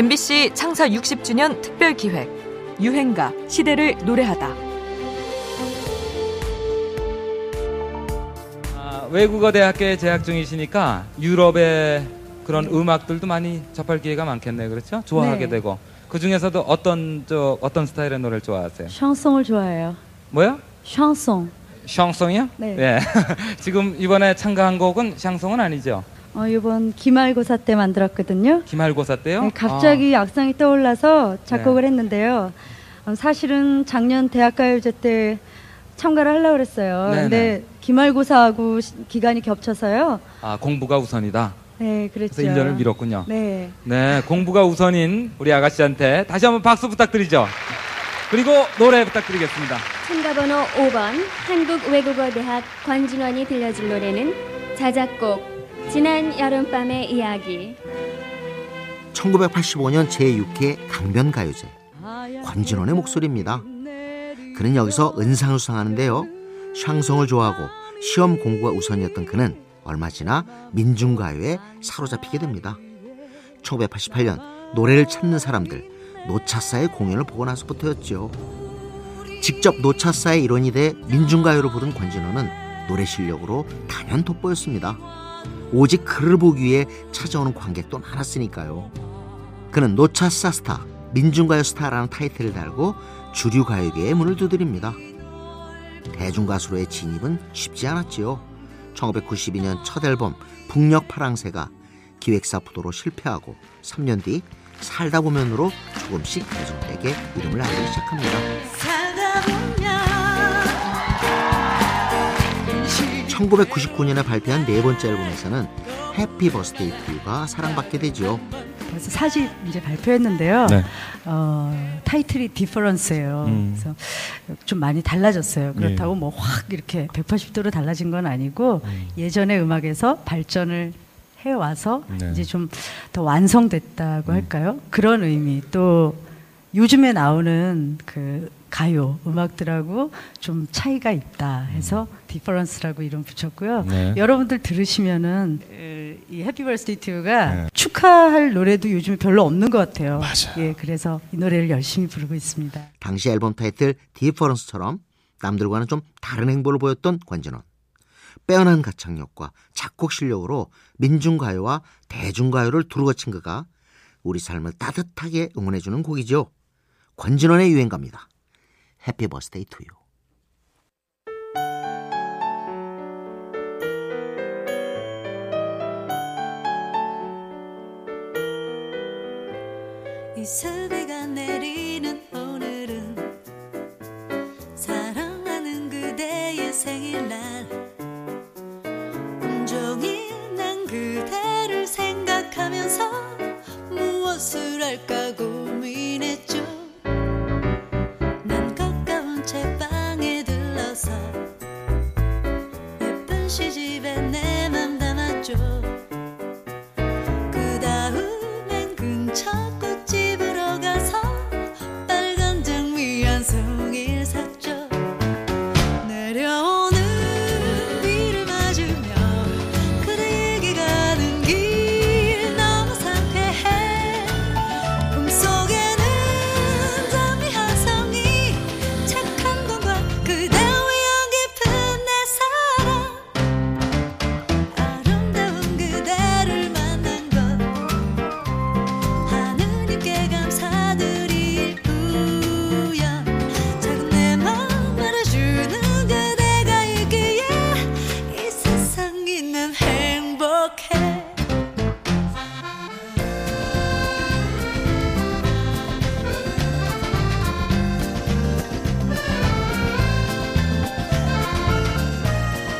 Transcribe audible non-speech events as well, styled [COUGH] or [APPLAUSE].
MBC 창사 60주년 특별 기획 유행가 시대를 노래하다. 아, 외국어 대학교에 재학 중이시니까 유럽의 그런 음악들도 많이 접할 기회가 많겠네요. 그렇죠? 좋아하게 네. 되고 그 중에서도 어떤 저 어떤 스타일의 노래를 좋아하세요? 샹송을 좋아해요. 뭐요? 샹송. 샹송이요? 네. 예. [LAUGHS] 지금 이번에 참가한 곡은 샹송은 아니죠? 어, 이번 기말고사 때 만들었거든요. 기말고사 때요? 네, 갑자기 악상이 떠올라서 작곡을 했는데요. 어, 사실은 작년 대학가요제 때 참가를 하려고 그랬어요. 네네. 근데 기말고사하고 시- 기간이 겹쳐서요. 아, 아, 공부가 우선이다. 네, 그랬죠. 그래서 1년을 미뤘군요. 네. 네, 공부가 우선인 우리 아가씨한테 다시 한번 박수 부탁드리죠. 그리고 노래 부탁드리겠습니다. 참가번호 5번 한국외국어대학 권진원이 들려줄 노래는 자작곡 지난 여름밤의 이야기 1985년 제6회 강변가요제 권진원의 목소리입니다. 그는 여기서 은상을 수상하는데요. 샹송을 좋아하고 시험 공부가 우선이었던 그는 얼마 지나 민중가요에 사로잡히게 됩니다. 1988년 노래를 찾는 사람들 노차사의 공연을 보고 나서부터였죠. 직접 노찾사의 일원이 돼 민중가요를 부른 권진원은 노래 실력으로 단연 돋보였습니다. 오직 그를 보기 위해 찾아오는 관객도 많았으니까요. 그는 노찾사 스타, 민중가요 스타라는 타이틀을 달고 주류 가요계의 문을 두드립니다. 대중가수로의 진입은 쉽지 않았지요. 1992년 첫 앨범 북녘 파랑새가 기획사 부도로 실패하고 3년 뒤 살다 보면으로 조금씩 대중에게 이름을 알리기 시작합니다. 1999년에 발표한 네 번째 앨범에서는 Happy Birthday to You가 사랑받게 되죠. 그래서 사실 이제 발표했는데요. 네. 어, 타이틀이 Difference예요. 음. 그래서 좀 많이 달라졌어요. 그렇다고 뭐 확 이렇게 180도로 달라진 건 아니고 예전의 음악에서 발전을 해 와서 네. 이제 좀 더 완성됐다고 할까요? 그런 의미 또 요즘에 나오는 그 가요 음악들하고 좀 차이가 있다 해서 Difference라고 이름 붙였고요. 네. 여러분들 들으시면은 에, 이 Happy Birthday to You가 축하할 노래도 요즘에 별로 없는 것 같아요. 예, 그래서 이 노래를 열심히 부르고 있습니다. 당시 앨범 타이틀 Difference처럼 남들과는 좀 다른 행보를 보였던 권진원. 빼어난 가창력과 작곡 실력으로 민중가요와 대중가요를 두루거친 그가 우리 삶을 따뜻하게 응원해주는 곡이죠. 권진원의 유행가입니다. 해피 버스데이 투유. 이슬비가 내리는 오늘은 사랑하는 그대의 생일날 온종일 난 그대를 생각하면서 무엇을 할까 가